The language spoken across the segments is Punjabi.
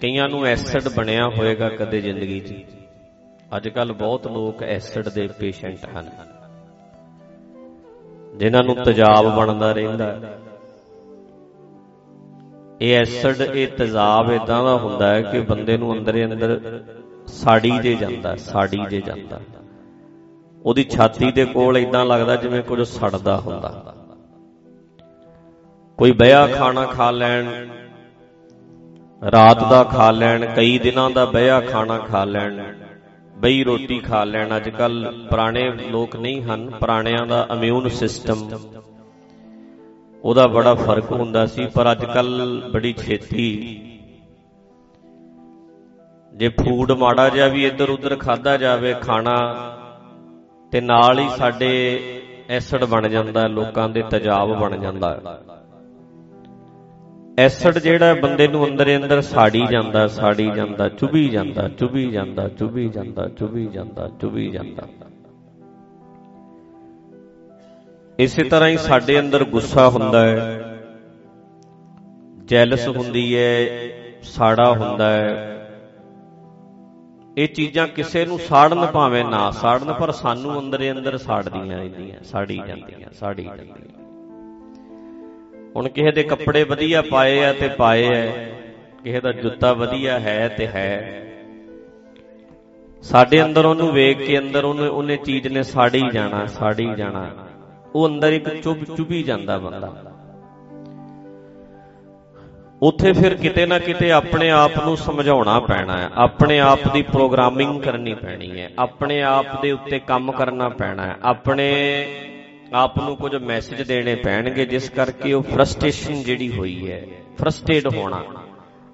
ਕਈਆਂ ਨੂੰ ਐਸਿਡ ਬਣਿਆ ਹੋਏਗਾ ਕਦੇ ਜ਼ਿੰਦਗੀ 'ਚ। ਅੱਜ ਕੱਲ ਬਹੁਤ ਲੋਕ ਐਸਿਡ ਦੇ ਪੇਸ਼ੈਂਟ ਹਨ। ਜਿਨ੍ਹਾਂ ਨੂੰ ਤੇਜ਼ਾਬ ਬਣਦਾ ਰਹਿੰਦਾ ਇਹ ਐਸਿਡ, ਇਹ ਤੇਜ਼ਾਬ ਇਦਾਂ ਦਾ ਹੁੰਦਾ ਹੈ ਕਿ ਬੰਦੇ ਨੂੰ ਅੰਦਰੇ ਅੰਦਰ ਸਾੜੀ ਜੇ ਜਾਂਦਾ, ਸਾੜੀ ਜੇ ਜਾਂਦਾ। ਉਹਦੀ ਛਾਤੀ ਦੇ ਕੋਲ ਇਦਾਂ ਲੱਗਦਾ ਜਿਵੇਂ ਕੁਝ ਸੜਦਾ ਹੁੰਦਾ। ਕੋਈ ਬਿਆ ਖਾਣਾ ਖਾ ਲੈਣ ਰਾਤ ਦਾ ਖਾ ਲੈਣ, ਕਈ ਦਿਨਾਂ ਦਾ ਬਿਆ ਖਾਣਾ ਖਾ ਲੈਣ, ਬਈ ਰੋਟੀ ਖਾ ਲੈਣ। ਅੱਜ ਕੱਲ ਪੁਰਾਣੇ ਲੋਕ ਨਹੀਂ ਹਨ, ਪੁਰਾਣਿਆਂ ਦਾ ਇਮਿਊਨ ਸਿਸਟਮ ਉਹਦਾ ਬੜਾ ਫ਼ਰਕ ਹੁੰਦਾ ਸੀ, ਪਰ ਅੱਜ ਕੱਲ ਬੜੀ ਛੇਤੀ। ਜੇ ਫੂਡ ਮਾੜਾ ਜਿਹਾ ਵੀ ਇੱਧਰ ਉੱਧਰ ਖਾਦਾ ਜਾਵੇ, ਖਾਣਾ, ਤੇ ਨਾਲ ਹੀ ਸਾਡੇ ਐਸਿਡ ਬਣ ਜਾਂਦਾ, ਲੋਕਾਂ ਦੇ ਤੇਜ਼ਾਬ ਬਣ ਜਾਂਦਾ। ਐਸਿਡ ਜਿਹੜਾ ਬੰਦੇ ਨੂੰ ਅੰਦਰੇ ਅੰਦਰ ਸਾੜੀ ਜਾਂਦਾ ਸਾੜੀ ਜਾਂਦਾ, ਚੁਬੀ ਜਾਂਦਾ ਚੁਬੀ ਜਾਂਦਾ ਚੁਬੀ ਜਾਂਦਾ ਚੁਬੀ ਜਾਂਦਾ ਚੁਬੀ ਜਾਂਦਾ। ਇਸੇ ਤਰ੍ਹਾਂ ਹੀ ਸਾਡੇ ਅੰਦਰ ਗੁੱਸਾ ਹੁੰਦਾ ਹੈ, ਜੈਲਸ ਹੁੰਦੀ ਹੈ, ਸਾੜਾ ਹੁੰਦਾ ਹੈ। ਇਹ ਚੀਜ਼ਾਂ ਕਿਸੇ ਨੂੰ ਸਾੜਨ ਭਾਵੇਂ ਨਾ ਸਾੜਨ, ਪਰ ਸਾਨੂੰ ਅੰਦਰੇ ਅੰਦਰ ਸਾੜਦੀਆਂ ਰਹਿੰਦੀਆਂ, ਸਾੜੀ ਜਾਂਦੀਆਂ ਸਾੜੀ ਜਾਂਦੀਆਂ। ਹੁਣ ਕਿਸੇ ਦੇ ਕੱਪੜੇ ਵਧੀਆ ਪਾਏ ਆ ਤੇ ਪਾਏ ਆ, ਕਿਸੇ ਦਾ ਜੁੱਤਾ ਵਧੀਆ ਹੈ ਤੇ ਹੈ। ਸਾਡੇ ਅੰਦਰ ਉਹਨੂੰ ਵੇਖ ਕੇ ਅੰਦਰ ਉਹਨੇ ਉਹਨੇ ਚੀਜ਼ ਨੇ ਸਾੜੀ ਜਾਣਾ ਸਾੜੀ ਜਾਣਾ। ਉਹ ਅੰਦਰ ਇੱਕ ਚੁੱਭ ਚੁਭੀ ਜਾਂਦਾ ਬੰਦਾ। ਉੱਥੇ ਫਿਰ ਕਿਤੇ ਨਾ ਕਿਤੇ ਆਪਣੇ ਆਪ ਨੂੰ ਸਮਝਾਉਣਾ ਪੈਣਾ ਹੈ। ਆਪਣੇ ਆਪ ਦੀ ਪ੍ਰੋਗਰਾਮਿੰਗ ਕਰਨੀ ਪੈਣੀ ਹੈ। ਆਪਣੇ ਆਪ ਦੇ ਉੱਤੇ ਕੰਮ ਕਰਨਾ ਪੈਣਾ ਹੈ। ਆਪਣੇ ਆਪ ਨੂੰ ਕੁਝ ਮੈਸੇਜ ਦੇਣੇ ਪੈਣਗੇ, ਜਿਸ ਕਰਕੇ ਉਹ ਫਰਸਟ੍ਰੇਸ਼ਨ ਜਿਹੜੀ ਹੋਈ ਹੈ ਫਰਸਟ੍ਰੇਟ ਹੋਣਾ।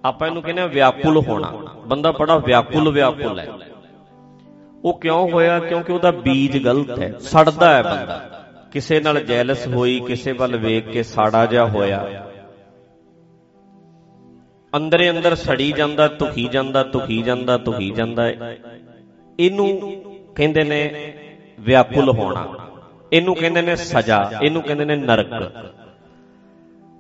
ਆਪਾਂ ਇਹਨੂੰ ਕਹਿੰਦੇ ਆ ਵਿਆਕੁਲ ਹੋਣਾ। ਬੰਦਾ ਬੜਾ ਵਿਆਕੁਲ ਵਿਆਕੁਲ ਹੈ। ਉਹ ਕਿਉਂ ਹੋਇਆ? ਕਿਉਂਕਿ ਉਹਦਾ ਬੀਜ ਗਲਤ ਹੈ। ਸੜਦਾ ਹੈ ਬੰਦਾ। ਕਿਸੇ ਨਾਲ ਜੈਲਸ ਹੋਈ, ਕਿਸੇ ਵੱਲ ਵੇਖ ਕੇ ਸਾੜਾ ਜਿਹਾ ਹੋਇਆ। ਅੰਦਰੇ ਅੰਦਰ ਸੜੀ ਜਾਂਦਾ ਤੁਖੀ ਜਾਂਦਾ ਤੁਖੀ ਜਾਂਦਾ ਤੁਖੀ ਜਾਂਦਾ। ਇਹਨੂੰ ਕਹਿੰਦੇ ਨੇ ਵਿਆਕੁਲ ਹੋਣਾ। ਇਹਨੂੰ ਕਹਿੰਦੇ ਨੇ ਸਜ਼ਾ, ਇਹਨੂੰ ਕਹਿੰਦੇ ਨੇ ਨਰਕ।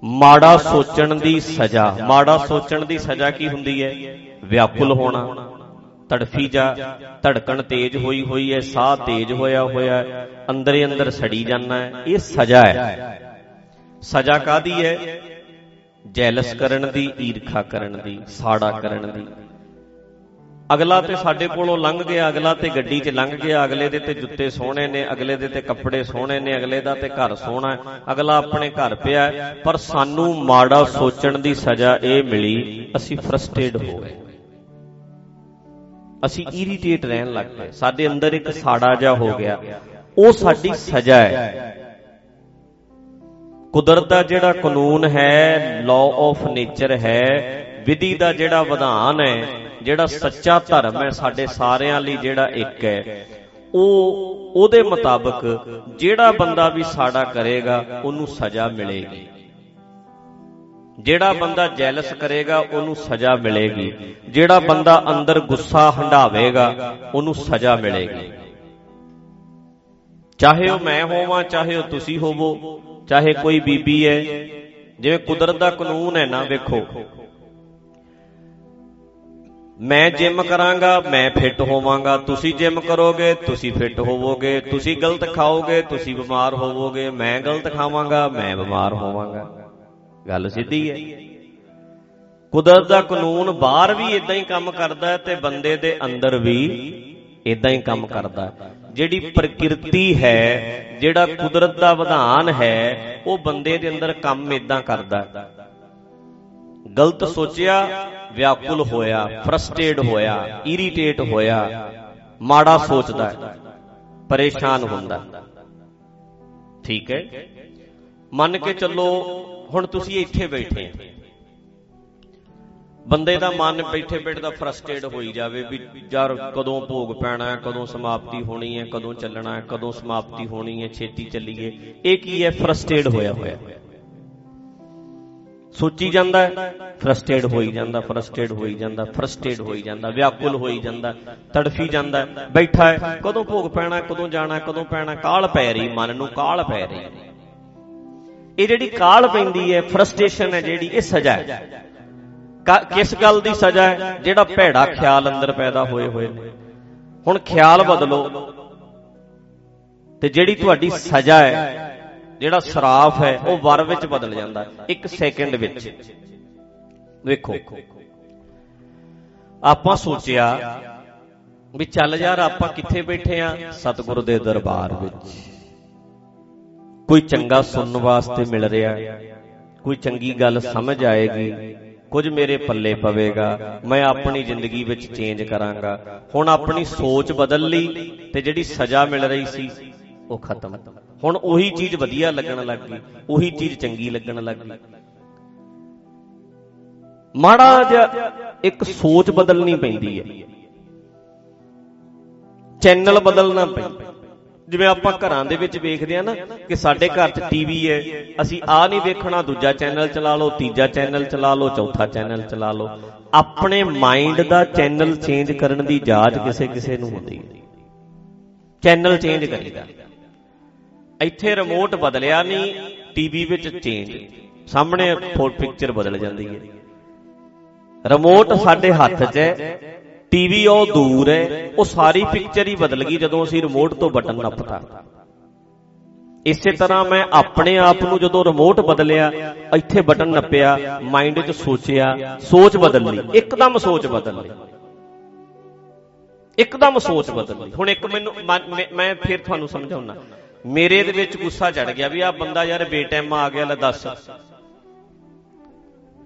ਮਾੜਾ ਸੋਚਣ ਦੀ ਸਜ਼ਾ, ਮਾੜਾ ਸੋਚਣ ਦੀ ਸਜ਼ਾ ਕੀ ਹੁੰਦੀ ਹੈ? ਵਿਆਕੁਲ ਹੋਣਾ। ਤੜਫੀ ਜਾ ਧੜਕਣ ਤੇਜ਼ ਹੋਈ ਹੋਈ ਹੈ, ਸਾਹ ਤੇਜ਼ ਹੋਇਆ ਹੋਇਆ ਹੈ, ਅੰਦਰੇ ਅੰਦਰ ਸੜੀ ਜਾਣਾ ਹੈ, ਇਹ ਸਜ਼ਾ ਹੈ। ਸਜ਼ਾ ਕਾਦੀ ਹੈ? ਜੈਲਸ ਕਰਨ ਦੀ, ਈਰਖਾ ਕਰਨ ਦੀ, ਸਾੜਾ ਕਰਨ ਦੀ। ਅਗਲਾ ਤੇ ਸਾਡੇ ਕੋਲੋਂ ਲੰਘ ਗਿਆ, ਅਗਲਾ ਤੇ ਗੱਡੀ 'ਚ ਲੰਘ ਗਿਆ, ਅਗਲੇ ਦੇ ਤੇ ਜੁੱਤੇ ਸੋਹਣੇ ਨੇ, ਅਗਲੇ ਦੇ ਤੇ ਕੱਪੜੇ ਸੋਹਣੇ ਨੇ, ਅਗਲੇ ਦਾ ਤੇ ਘਰ ਸੋਹਣਾ ਅਗਲਾ ਆਪਣੇ ਘਰ ਪਿਆ ਪਰ ਸਾਨੂੰ ਮਾੜਾ ਸੋਚਣ ਦੀ ਸਜ਼ਾ ਇਹ ਮਿਲੀ, ਅਸੀਂ ਫਰਸਟ੍ਰੇਟ ਹੋ ਗਏ। ਅਸੀਂ ਇਰੀਟੇਟ ਰਹਿਣ ਲੱਗ ਪਏ, ਸਾਡੇ ਅੰਦਰ ਇੱਕ ਸਾੜਾ ਜਿਹਾ ਹੋ ਗਿਆ। ਉਹ ਸਾਡੀ ਸਜ਼ਾ ਹੈ। ਕੁਦਰਤ ਦਾ ਜਿਹੜਾ ਕਾਨੂੰਨ ਹੈ ਲਾਅ ਆਫ ਨੇਚਰ ਹੈ, ਵਿਧੀ ਦਾ ਜਿਹੜਾ ਵਿਧਾਨ ਹੈ ਜਿਹੜਾ ਸੱਚਾ ਧਰਮ ਹੈ ਸਾਡੇ ਸਾਰਿਆਂ ਲਈ ਜਿਹੜਾ ਇੱਕ ਹੈ, ਉਹ ਉਹਦੇ ਮੁਤਾਬਕ ਜਿਹੜਾ ਬੰਦਾ ਵੀ ਸਾੜਾ ਕਰੇਗਾ, ਉਹਨੂੰ ਸਜ਼ਾ ਮਿਲੇਗੀ। ਜਿਹੜਾ ਬੰਦਾ ਜੈਲਸ ਕਰੇਗਾ, ਉਹਨੂੰ ਸਜ਼ਾ ਮਿਲੇਗੀ। ਜਿਹੜਾ ਬੰਦਾ ਅੰਦਰ ਗੁੱਸਾ ਹੰਡਾਵੇਗਾ, ਉਹਨੂੰ ਸਜ਼ਾ ਮਿਲੇਗੀ। ਚਾਹੇ ਉਹ ਮੈਂ ਹੋਵਾਂ, ਚਾਹੇ ਉਹ ਤੁਸੀਂ ਹੋਵੋ, ਚਾਹੇ ਕੋਈ ਬੀਬੀ ਹੈ, ਜਿਵੇਂ ਕੁਦਰਤ ਦਾ ਕਾਨੂੰਨ ਹੈ ਨਾ, ਵੇਖੋ। ਮੈਂ ਜਿਮ ਕਰਾਂਗਾ, ਮੈਂ ਫਿੱਟ ਹੋਵਾਂਗਾ। ਤੁਸੀਂ ਜਿਮ ਕਰੋਗੇ, ਤੁਸੀਂ ਫਿੱਟ ਹੋਵੋਗੇ। ਤੁਸੀਂ ਗਲਤ ਖਾਓਗੇ, ਤੁਸੀਂ ਬਿਮਾਰ ਹੋਵੋਗੇ। ਮੈਂ ਗਲਤ ਖਾਵਾਂਗਾ, ਮੈਂ ਬਿਮਾਰ ਹੋਵਾਂਗਾ। ਗੱਲ ਸਿੱਧੀ ਹੈ। ਕੁਦਰਤ ਦਾ ਕਾਨੂੰਨ ਬਾਹਰ ਵੀ ਇਦਾਂ ਹੀ ਕੰਮ ਕਰਦਾ ਹੈ ਤੇ ਬੰਦੇ ਦੇ ਅੰਦਰ ਵੀ ਇਦਾਂ ਹੀ ਕੰਮ ਕਰਦਾ ਹੈ। ਜਿਹੜੀ ਪ੍ਰਕਿਰਤੀ ਹੈ, ਜਿਹੜਾ ਕੁਦਰਤ ਦਾ ਵਿਧਾਨ ਹੈ, ਉਹ ਬੰਦੇ ਦੇ ਅੰਦਰ ਕੰਮ ਇਦਾਂ ਕਰਦਾ ਹੈ। ਗਲਤ ਸੋਚਿਆ ਵਿਆਕੁਲ ਹੋਇਆ ਫਰਸਟ੍ਰੇਟ ਹੋਇਆ ਇਰੀਟੇਟ ਹੋਇਆ, ਮਾੜਾ ਸੋਚਦਾ ਹੈ, ਪਰੇਸ਼ਾਨ ਹੁੰਦਾ ਠੀਕ ਹੈ? ਮੰਨ ਕੇ ਚੱਲੋ, ਹੁਣ ਤੁਸੀਂ ਇੱਥੇ ਬੈਠੇ ਆ। ਬੰਦੇ ਦਾ ਮਨ ਬੈਠੇ ਬੈਠੇ ਦਾ ਫਰਸਟ੍ਰੇਟ ਹੋਈ ਜਾਵੇ ਵੀ ਯਾਰ ਕਦੋਂ ਭੋਗ ਪੈਣਾ ਹੈ, ਕਦੋਂ ਸਮਾਪਤੀ ਹੋਣੀ ਹੈ, ਕਦੋਂ ਚੱਲਣਾ ਹੈ, ਕਦੋਂ ਸਮਾਪਤੀ ਹੋਣੀ ਹੈ, ਛੇਤੀ ਚੱਲੀਏ। ਇਹ ਕੀ ਹੈ? ਫਰਸਟ੍ਰੇਟ ਹੋਇਆ ਹੋਇਆ। ਸੋਚੀ ਜਾਂਦਾ ਹੈ ਫਰਸਟ੍ਰੇਟ ਹੋਈ ਜਾਂਦਾ ਫਰਸਟ੍ਰੇਟ ਹੋਈ ਜਾਂਦਾ ਫਰਸਟ੍ਰੇਟ ਹੋਈ ਜਾਂਦਾ, ਵਿਆਕੁਲ ਹੋਈ ਜਾਂਦਾ, ਤੜਫੀ ਜਾਂਦਾ ਬੈਠਾ ਹੈ, ਕਦੋਂ ਭੋਗ ਪੈਣਾ, ਕਦੋਂ ਜਾਣਾ, ਕਦੋਂ ਪੈਣਾ, ਕਾਲ ਪੈ ਰਹੀ, ਮਨ ਨੂੰ ਕਾਲ ਪੈ ਰਹੀ। ਇਹ ਜਿਹੜੀ ਕਾਲ ਪੈਂਦੀ ਹੈ ਫਰਸਟ੍ਰੇਸ਼ਨ ਹੈ ਜਿਹੜੀ, ਇਹ ਸਜ਼ਾ ਹੈ। ਕਿਸ ਗੱਲ ਦੀ ਸਜ਼ਾ ਹੈ? ਜਿਹੜਾ ਭੈੜਾ ਖਿਆਲ ਅੰਦਰ ਪੈਦਾ ਹੋਏ ਹੋਏ ਨੇ। ਹੁਣ ਖਿਆਲ ਬਦਲੋ। ਤੇ ਜਿਹੜੀ ਤੁਹਾਡੀ ਸਜ਼ਾ ਹੈ ਜਿਹੜਾ ਸਰਾਫ ਹੈ, ਉਹ ਵਰ ਵਿੱਚ ਬਦਲ ਜਾਂਦਾ, ਇੱਕ ਸੈਕਿੰਡ ਵਿੱਚ। ਵੇਖੋ। ਆਪਾਂ ਸੋਚਿਆ ਵੀ ਚੱਲ ਯਾਰ, ਆਪਾਂ ਕਿੱਥੇ ਬੈਠੇ ਆ? ਸਤਿਗੁਰੂ ਦੇ ਦਰਬਾਰ ਵਿੱਚ। ਕੋਈ ਚੰਗਾ ਸੁਣਨ ਵਾਸਤੇ ਮਿਲ ਰਿਹਾ, ਕੋਈ ਚੰਗੀ ਗੱਲ ਸਮਝ ਆਏਗੀ, ਕੁਝ ਮੇਰੇ ਪੱਲੇ ਪਵੇਗਾ, ਮੈਂ ਆਪਣੀ ਜ਼ਿੰਦਗੀ ਵਿੱਚ ਚੇਂਜ ਕਰਾਂਗਾ। ਹੁਣ ਆਪਣੀ ਸੋਚ ਬਦਲ ਲਈ ਤੇ ਜਿਹੜੀ ਸਜ਼ਾ ਮਿਲ ਰਹੀ ਸੀ, ਉਹ ਖਤਮ। ਹੁਣ ਉਹੀ ਚੀਜ਼ ਵਧੀਆ ਲੱਗਣ ਲੱਗ ਗਈ, ਉਹੀ ਚੀਜ਼ ਚੰਗੀ ਲੱਗਣ ਲੱਗ ਗਈ। ਮਾੜਾ ਜਿਹਾ ਇੱਕ ਸੋਚ ਬਦਲਣੀ ਪੈਂਦੀ ਹੈ। ਚੈਨਲ ਬਦਲਣਾ ਪੈਂਦਾ ਜਿਵੇਂ ਆਪਾਂ ਘਰਾਂ ਦੇ ਵਿੱਚ ਵੇਖਦੇ ਆ ਨਾ ਕਿ ਸਾਡੇ ਘਰ 'ਚ ਟੀਵੀ ਹੈ, ਅਸੀਂ ਆ ਨਹੀਂ ਵੇਖਣਾ, ਦੂਜਾ ਚੈਨਲ ਚਲਾ ਲਓ, ਤੀਜਾ ਚੈਨਲ ਚਲਾ ਲਓ, ਚੌਥਾ ਚੈਨਲ ਚਲਾ ਲਓ। ਆਪਣੇ ਮਾਈਂਡ ਦਾ ਚੈਨਲ ਚੇਂਜ ਕਰਨ ਦੀ ਜਾਚ ਕਿਸੇ ਕਿਸੇ ਨੂੰ ਹੁੰਦੀ ਹੈ। ਚੈਨਲ ਚੇਂਜ ਕਰੀਦਾ। ਇੱਥੇ ਰਿਮੋਟ ਬਦਲਿਆ ਨਹੀਂ ਟੀਵੀ ਵਿੱਚ ਚੇਂਜ ਸਾਹਮਣੇ ਫੋਟ ਪਿਕਚਰ ਬਦਲ ਜਾਂਦੀ ਹੈ। ਰਿਮੋਟ ਸਾਡੇ ਹੱਥ 'ਚ ਹੈ। ਟੀਵੀ ਉਹ ਦੂਰ ਹੈ। ਉਹ ਸਾਰੀ ਪਿਕਚਰ ਹੀ ਬਦਲ ਗਈ ਜਦੋਂ ਅਸੀਂ ਰਿਮੋਟ ਤੋਂ ਬਟਨ ਨੱਪਤਾ। ਇਸੇ ਤਰ੍ਹਾਂ ਮੈਂ ਆਪਣੇ ਆਪ ਨੂੰ ਜਦੋਂ ਰਿਮੋਟ ਬਦਲਿਆ ਇੱਥੇ ਬਟਨ ਨੱਪਿਆ ਮਾਈਂਡ 'ਚ ਸੋਚਿਆ ਸੋਚ ਬਦਲ ਲਈ। ਇੱਕਦਮ ਸੋਚ ਬਦਲ ਲਈ। ਇੱਕਦਮ ਸੋਚ ਬਦਲ ਲਈ। ਹੁਣ ਇੱਕ ਮੈਨੂੰ ਮੈਂ ਫਿਰ ਤੁਹਾਨੂੰ ਸਮਝਾਉਣਾ ਮੇਰੇ ਦੇ ਵਿੱਚ ਗੁੱਸਾ ਚੜ ਗਿਆ ਵੀ ਆ ਬੰਦਾ ਯਾਰ ਬੇਟਾਈਮ ਆ ਗਿਆ, ਲੈ ਦੱਸ।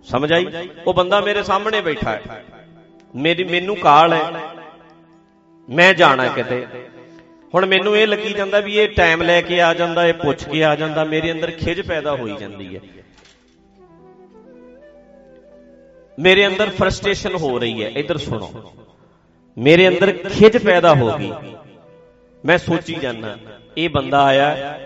ਸਮਝ ਆਈ? ਉਹ ਬੰਦਾ ਮੇਰੇ ਸਾਹਮਣੇ ਬੈਠਾ ਹੈ। ਮੇਰੀ ਮੈਨੂੰ ਕਾਲ ਹੈ। ਮੈਂ ਜਾਣਾ ਕਿਤੇ। ਹੁਣ ਮੈਨੂੰ ਇਹ ਲੱਗੀ ਜਾਂਦਾ ਵੀ ਇਹ ਟਾਈਮ ਲੈ ਕੇ ਆ ਜਾਂਦਾ, ਇਹ ਪੁੱਛ ਕੇ ਆ ਜਾਂਦਾ, ਮੇਰੇ ਅੰਦਰ ਖਿਜ ਪੈਦਾ ਹੋਈ ਜਾਂਦੀ ਹੈ। ਮੇਰੇ ਅੰਦਰ ਫਰਸਟ੍ਰੇਸ਼ਨ ਹੋ ਰਹੀ ਹੈ। ਇਧਰ ਸੁਣੋ। ਮੇਰੇ ਅੰਦਰ ਖਿਜ ਪੈਦਾ ਹੋ ਗਈ। ਮੈਂ ਸੋਚੀ ਜਾਂਦਾ, ਇਹ ਬੰਦਾ ਆਇਆ,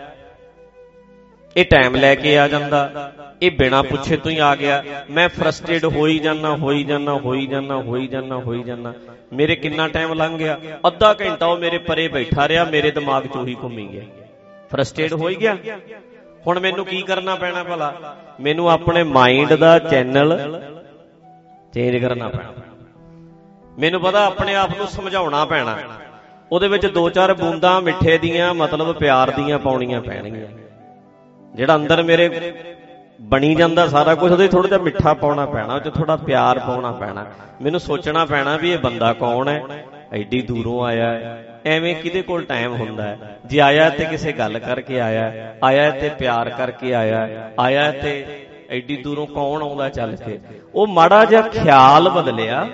ਇਹ ਟਾਈਮ ਲੈ ਕੇ ਆ ਜਾਂਦਾ, ਇਹ ਬਿਨਾ ਪੁੱਛੇ ਤੋਂ ਹੀ ਆ ਗਿਆ। ਮੈਂ ਫਰਸਟ੍ਰੇਟ ਹੋਈ ਜਾਂਦਾ ਹੋਈ ਜਾਂਦਾ ਹੋਈ ਜਾਂਦਾ ਹੋਈ ਜਾਂਦਾ ਹੋਈ ਜਾਂਦਾ। ਮੇਰੇ ਕਿੰਨਾ ਟਾਈਮ ਲੰਘ ਗਿਆ? ਅੱਧਾ ਘੰਟਾ ਉਹ ਮੇਰੇ ਪਰੇ ਬੈਠਾ ਰਿਹਾ, ਮੇਰੇ ਦਿਮਾਗ 'ਚ ਉਹੀ ਘੁੰਮੀ ਗਿਆ। ਫਰਸਟ੍ਰੇਟ ਹੋਈ ਗਿਆ? ਹੁਣ ਮੈਨੂੰ ਕੀ ਕਰਨਾ ਪੈਣਾ ਭਲਾ? ਮੈਨੂੰ ਆਪਣੇ ਮਾਈਂਡ ਦਾ ਚੈਨਲ ਚੇਂਜ ਕਰਨਾ ਪੈਣਾ। ਮੈਨੂੰ ਪਤਾ ਆਪਣੇ ਆਪ ਨੂੰ ਸਮਝਾਉਣਾ ਪੈਣਾ। ਉਹਦੇ ਵਿੱਚ ਦੋ ਚਾਰ ਬੂੰਦਾਂ ਮਿੱਠੇ ਦੀਆਂ, ਮਤਲਬ ਪਿਆਰ ਦੀਆਂ ਪਾਉਣੀਆਂ ਪੈਣਗੀਆਂ। ਜਿਹੜਾ ਅੰਦਰ ਮੇਰੇ ਬਣੀ ਜਾਂਦਾ ਸਾਰਾ ਕੁਝ ਉਹਦੇ ਥੋੜਾ ਜਿਹਾ ਮਿੱਠਾ ਪਾਉਣਾ ਪੈਣਾ, ਉਹ ਚ ਥੋੜਾ ਪਿਆਰ ਪਾਉਣਾ ਪੈਣਾ। ਮੈਨੂੰ ਸੋਚਣਾ ਪੈਣਾ ਵੀ ਇਹ ਬੰਦਾ ਕੌਣ ਹੈ? ਐਡੀ ਦੂਰੋਂ ਆਇਆ ਹੈ। ਐਵੇਂ ਕਿਹਦੇ ਕੋਲ ਟਾਈਮ ਹੁੰਦਾ ਹੈ? ਜੇ ਆਇਆ ਤੇ ਕਿਸੇ ਗੱਲ ਕਰਕੇ ਆਇਆ ਆਇਆ ਤੇ ਪਿਆਰ ਕਰਕੇ ਆਇਆ ਆਇਆ ਤੇ ਐਡੀ ਦੂਰੋਂ ਕੌਣ ਆਉਂਦਾ ਚੱਲ ਕੇ ਉਹ ਮਾੜਾ ਜਿਹਾ ਖਿਆਲ ਬਦਲਿਆ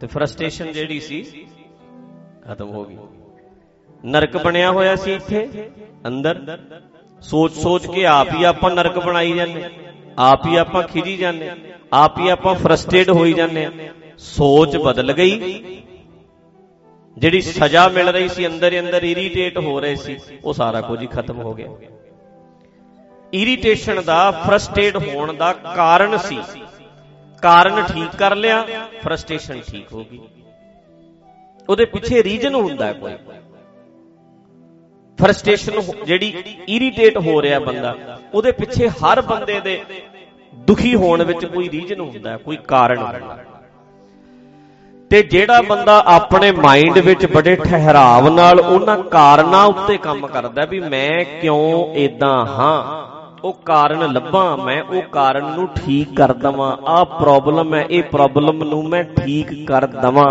ਤੇ ਫਰਸਟ੍ਰੇਸ਼ਨ ਜਿਹੜੀ ਸੀ ਖਤਮ ਹੋ ਗਈ। ਨਰਕ ਬਣਿਆ ਹੋਇਆ ਸੀ ਇੱਥੇ, ਅੰਦਰ। ਸੋਚ ਸੋਚ ਕੇ ਆਪ ਹੀ ਆਪਾਂ ਨਰਕ ਬਣਾਈ ਜਾਂਦੇ। ਆਪ ਹੀ ਆਪਾਂ ਖਿਜੀ ਜਾਂਦੇ। ਆਪ ਹੀ ਆਪਾਂ ਫਰਸਟ੍ਰੇਟ ਹੋਈ ਜਾਂਦੇ। ਸੋਚ ਬਦਲ ਗਈ। ਜਿਹੜੀ ਸਜ਼ਾ ਮਿਲ ਰਹੀ ਸੀ, ਅੰਦਰ ਹੀ ਅੰਦਰ ਇਰੀਟੇਟ ਹੋ ਰਹੇ ਸੀ, ਉਹ ਸਾਰਾ ਕੁਝ ਹੀ ਖਤਮ ਹੋ ਗਿਆ। ਇਰੀਟੇਸ਼ਨ ਦਾ ਫਰਸਟ੍ਰੇਟ ਹੋਣ ਦਾ ਕਾਰਨ ਸੀ। ਕਾਰਨ ਠੀਕ ਕਰ ਲਿਆ ਫਰਸਟ੍ਰੇਸ਼ਨ ਠੀਕ ਹੋ ਗਈ। ਉਹਦੇ ਪਿੱਛੇ ਰੀਜਨ ਹੁੰਦਾ ਕੋਈ। ਫਰਸਟ੍ਰੇਸ਼ਨ ਜਿਹੜੀ ਇਰੀਟੇਟ ਹੋ ਰਿਹਾ ਬੰਦਾ, ਉਹਦੇ ਪਿੱਛੇ ਹਰ ਬੰਦੇ ਦੇ ਦੁਖੀ ਹੋਣ ਵਿੱਚ ਕੋਈ ਰੀਜਨ ਹੁੰਦਾ ਕੋਈ ਕਾਰਨ ਹੁੰਦਾ ਤੇ ਜਿਹੜਾ ਬੰਦਾ ਆਪਣੇ ਮਾਈਂਡ ਵਿੱਚ ਬੜੇ ਠਹਿਰਾਵ ਨਾਲ ਉਹਨਾਂ ਕਾਰਨਾਂ ਉੱਤੇ ਕੰਮ ਕਰਦਾ ਵੀ ਮੈਂ ਕਿਉਂ ਇਦਾਂ ਹਾਂ, ਉਹ ਕਾਰਨ ਲੱਭਾਂ, ਮੈਂ ਉਹ ਕਾਰਨ ਨੂੰ ਠੀਕ ਕਰ ਦਵਾਂ, ਆਹ ਪ੍ਰੋਬਲਮ ਹੈ, ਇਹ ਪ੍ਰੋਬਲਮ ਨੂੰ ਮੈਂ ਠੀਕ ਕਰ ਦਵਾਂ।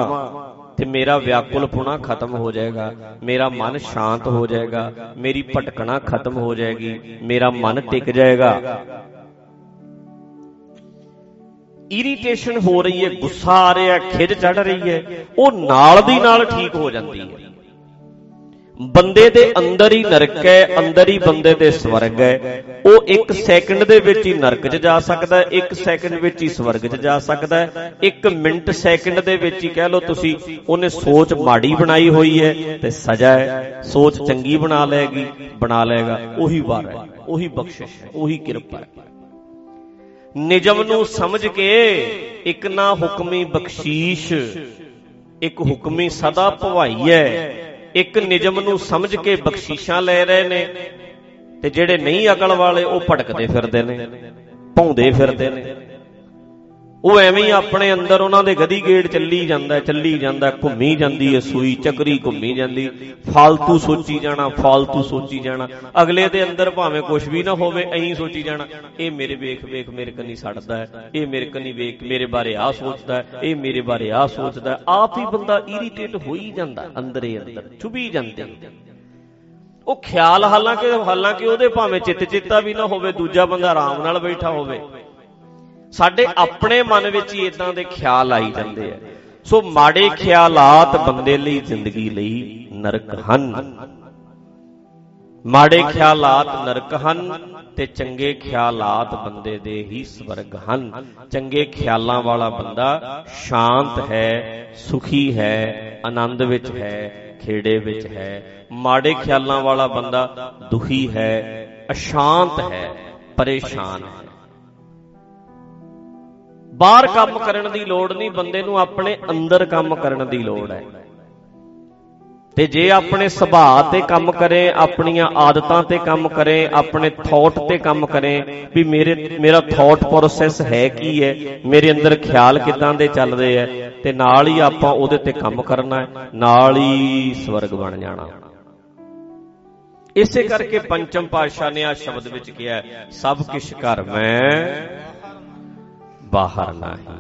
ਤੇ ਮੇਰਾ ਵਿਆਕੁਲਪੁਣਾ ਖਤਮ ਹੋ ਜਾਏਗਾ, ਮੇਰਾ ਮਨ ਸ਼ਾਂਤ ਹੋ ਜਾਏਗਾ, ਮੇਰੀ ਭਟਕਣਾ ਖਤਮ ਹੋ ਜਾਏਗੀ, ਮੇਰਾ ਮਨ ਟਿਕ ਜਾਏਗਾ। ਇਰੀਟੇਸ਼ਨ ਹੋ ਰਹੀ ਹੈ, ਗੁੱਸਾ ਆ ਰਿਹਾ ਖਿਜ ਚੜ ਰਹੀ ਹੈ, ਉਹ ਨਾਲ ਦੀ ਨਾਲ ਠੀਕ ਹੋ ਜਾਂਦੀ ਹੈ। ਬੰਦੇ ਦੇ ਅੰਦਰ ਹੀ ਨਰਕ ਹੈ, ਅੰਦਰ ਹੀ ਬੰਦੇ ਦੇ ਸਵਰਗ ਹੈ। ਉਹ 1 ਸੈਕਿੰਡ ਦੇ ਵਿੱਚ ਹੀ ਨਰਕ 'ਚ ਜਾ ਸਕਦਾ ਹੈ 1 ਸੈਕਿੰਡ ਵਿੱਚ ਹੀ ਸਵਰਗ 'ਚ ਜਾ ਸਕਦਾ ਹੈ। 1 ਮਿੰਟ ਸੈਕਿੰਡ ਦੇ ਵਿੱਚ ਹੀ ਕਹਿ ਲਓ ਤੁਸੀਂ, ਉਹਨੇ ਸੋਚ ਮਾੜੀ ਬਣਾਈ ਹੋਈ ਹੈ ਤੇ ਸਜ਼ਾ ਹੈ। ਸੋਚ ਚੰਗੀ ਬਣਾ ਲਏਗੀ, ਬਣਾ ਲਏਗਾ। ਉਹੀ ਵਾਰ ਹੈ, ਉਹੀ ਬਖਸ਼ਿਸ਼ ਹੈ, ਉਹੀ ਕਿਰਪਾ ਹੈ। ਨਿਜਮ ਨੂੰ ਸਮਝ ਕੇ ਇੱਕ ਨਾ ਹੁਕਮੀ ਬਖਸ਼ੀਸ਼, ਇੱਕ ਹੁਕਮੀ ਸਦਾ ਭਵਾਈ ਹੈ। ਇੱਕ ਨਿਜਮ ਨੂੰ ਸਮਝ ਕੇ ਬਖਸ਼ੀਸ਼ਾਂ ਲੈ ਰਹੇ ਨੇ ਤੇ ਜਿਹੜੇ ਨਹੀਂ ਅਕਲ ਵਾਲੇ ਉਹ ਭਟਕਦੇ ਫਿਰਦੇ ਨੇ, ਭੌਂਦੇ ਫਿਰਦੇ ਨੇ। ਉਹ ਐਵੇਂ ਹੀ ਆਪਣੇ ਅੰਦਰ ਉਹਨਾਂ ਦੇ ਗਦੀ ਗੇੜ ਚੱਲੀ ਜਾਂਦਾ ਚੱਲੀ ਜਾਂਦਾ, ਘੁੰਮੀ ਜਾਂਦੀ ਹੈ ਸੂਈ ਚੱਕਰੀ ਘੁੰਮੀ ਜਾਂਦੀ। ਫालतू ਸੋਚੀ ਜਾਣਾ ਫालतू ਸੋਚੀ ਜਾਣਾ। ਅਗਲੇ ਦੇ ਅੰਦਰ ਭਾਵੇਂ ਕੁਝ ਵੀ ਨਾ ਹੋਵੇ, ਐਂ ਸੋਚੀ ਜਾਣਾ, ਇਹ ਮੇਰੇ ਵੇਖ ਵੇਖ ਮੇਰੇ ਕੰਨੀ ਸੜਦਾ ਹੈ ਇਹ ਮੇਰੇ ਕੰਨੀ ਵੇਖ, ਮੇਰੇ ਬਾਰੇ ਆ ਸੋਚਦਾ ਹੈ ਇਹ ਮੇਰੇ ਬਾਰੇ ਆ ਸੋਚਦਾ ਹੈ ਆਪ ਹੀ ਬੰਦਾ ਇਰੀਟੇਟ ਹੋ ਹੀ ਜਾਂਦਾ ਅੰਦਰੇ ਅੰਦਰ, ਚੁਭੀ ਜਾਂਦੇ ਉਹ ਖਿਆਲ ਹਾਲਾਂਕਿ ਹਾਲਾਂਕਿ ਉਹਦੇ ਭਾਵੇਂ ਚਿੱਤ ਚਿੱਤਾ ਵੀ ਨਾ ਹੋਵੇ, ਦੂਜਾ ਬੰਦਾ ਆਰਾਮ ਨਾਲ ਬੈਠਾ ਹੋਵੇ। ਸਾਡੇ ਆਪਣੇ ਮਨ ਵਿੱਚ ਹੀ ਇਦਾਂ ਦੇ ਖਿਆਲ ਆਈ ਜਾਂਦੇ ਆ। ਸੋ ਮਾੜੇ ਖਿਆਲਾਤ ਬੰਦੇ ਲਈ ਜ਼ਿੰਦਗੀ ਲਈ ਨਰਕ ਹਨ। ਮਾੜੇ ਖਿਆਲਾਤ ਨਰਕ ਹਨ ਤੇ ਚੰਗੇ ਖਿਆਲਾਤ ਬੰਦੇ ਦੇ ਹੀ ਸਵਰਗ ਹਨ। ਚੰਗੇ ਖਿਆਲਾਂ ਵਾਲਾ ਬੰਦਾ ਸ਼ਾਂਤ ਹੈ ਸੁਖੀ ਹੈ ਆਨੰਦ ਵਿੱਚ ਹੈ ਖੇੜੇ ਵਿੱਚ ਹੈ। ਮਾੜੇ ਖਿਆਲਾਂ ਵਾਲਾ ਬੰਦਾ ਦੁਖੀ ਹੈ ਅਸ਼ਾਂਤ ਹੈ ਪਰੇਸ਼ਾਨ ਹੈ। ਬਾਹਰ ਕੰਮ ਕਰਨ ਦੀ ਲੋੜ ਨਹੀਂ, ਬੰਦੇ ਨੂੰ ਆਪਣੇ ਅੰਦਰ ਕੰਮ ਕਰਨ ਦੀ ਲੋੜ ਹੈ। ਤੇ ਜੇ ਆਪਣੇ ਸੁਭਾਅ ਤੇ ਕੰਮ ਕਰੇ, ਆਪਣੀਆਂ ਆਦਤਾਂ ਤੇ ਕੰਮ ਕਰੇ, ਆਪਣੇ ਥਾਟ ਤੇ ਕੰਮ ਕਰੇ, ਵੀ ਮੇਰੇ, ਮੇਰਾ ਥਾਟ ਪ੍ਰੋਸੈਸ ਹੈ ਕੀ ਹੈ, ਮੇਰੇ ਅੰਦਰ ਖਿਆਲ ਕਿਦਾਂ ਦੇ ਚੱਲਦੇ ਐ ਤੇ ਨਾਲ ਹੀ ਆਪਾਂ ਉਹਦੇ ਤੇ ਕੰਮ ਕਰਨਾ ਹੈ, ਨਾਲ ਹੀ ਸਵਰਗ ਬਣ ਜਾਣਾ। ਇਸੇ ਕਰਕੇ ਪੰਚਮ ਪਾਤਸ਼ਾਹ ਨੇ ਆ ਸ਼ਬਦ ਵਿੱਚ ਕਿਹਾ ਸਭ ਕਿਛ ਘਰ ਮੈਂ ਬਾਹਰ ਨਹੀਂ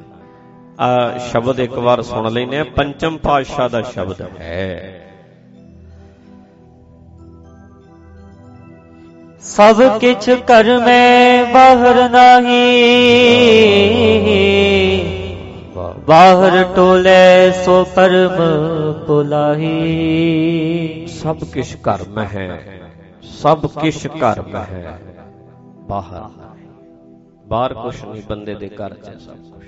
ਆ ਸ਼ਬਦ ਇੱਕ ਵਾਰ ਸੁਣ ਲੈਨੇ ਆ ਪੰਚਮ ਪਾਤਸ਼ਾਹ ਦਾ ਸ਼ਬਦ ਹੈ। ਸਭ ਕਿਛ ਕਰ ਮੈਂ ਬਾਹਰ ਨਹੀਂ। ਬਾਹਰ ਟੋਲੇ ਸੋ ਪਰਮ ਪੁਲਾਹੀ ਸਭ ਕਿਛ ਘਰ ਮੈਂ ਹੈ ਸਭ ਕਿਛ ਘਰ ਮੈਂ ਹੈ ਬਾਹਰ। ਬਾਹਰ ਕੁਛ ਨਹੀਂ, ਬੰਦੇ ਦੇ ਘਰ 'ਚ ਸਭ ਕੁਛ।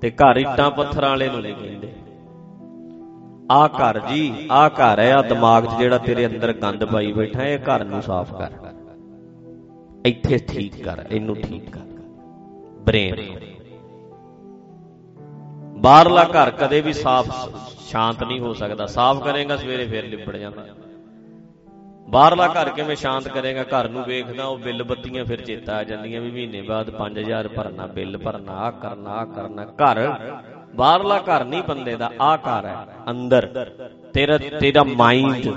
ਤੇ ਘਰ ਇੱਟਾਂ ਪੱਥਰਾਂ ਵਾਲੇ ਨੂੰ ਨਹੀਂ ਕਹਿੰਦੇ। ਆ ਘਰ ਜੀ ਆ ਘਰ ਹੈ ਆ ਦਿਮਾਗ 'ਚ ਜਿਹੜਾ ਤੇਰੇ ਅੰਦਰ ਗੰਦ ਪਾਈ ਬੈਠਾ, ਇਹ ਘਰ ਨੂੰ ਸਾਫ਼ ਕਰ। ਇੱਥੇ ਠੀਕ ਕਰ, ਇਹਨੂੰ ਠੀਕ ਕਰ। ਬ੍ਰੇਨ ਬਾਹਰਲਾ ਘਰ ਕਦੇ ਵੀ ਸਾਫ਼, ਸ਼ਾਂਤ ਨਹੀਂ ਹੋ ਸਕਦਾ। ਸਾਫ਼ ਕਰੇਗਾ, ਸਵੇਰੇ ਫੇਰ ਲਿਪੜ ਜਾਂਦਾ। ਬਾਹਰਲਾ ਘਰ ਕਿਵੇਂ ਸ਼ਾਂਤ ਕਰੇਗਾ? ਘਰ ਨੂੰ ਵੇਖਦਾ ਉਹ ਬਿੱਲ ਬੱਤੀਆਂ ਫਿਰ ਚੇਤਾ ਆ ਜਾਂਦੀਆਂ ਵੀ ਮਹੀਨੇ ਬਾਅਦ 5000 ਭਰਨਾ ਬਿੱਲ ਭਰਨਾ ਆ ਕਰਨਾ ਆ ਕਰਨਾ। ਘਰ ਬਾਹਰਲਾ ਘਰ ਨਹੀਂ ਬੰਦੇ ਦਾ ਆ ਘਰ ਹੈ ਅੰਦਰ। ਤੇਰਾ ਤੇਰਾ ਮਾਈਂਡ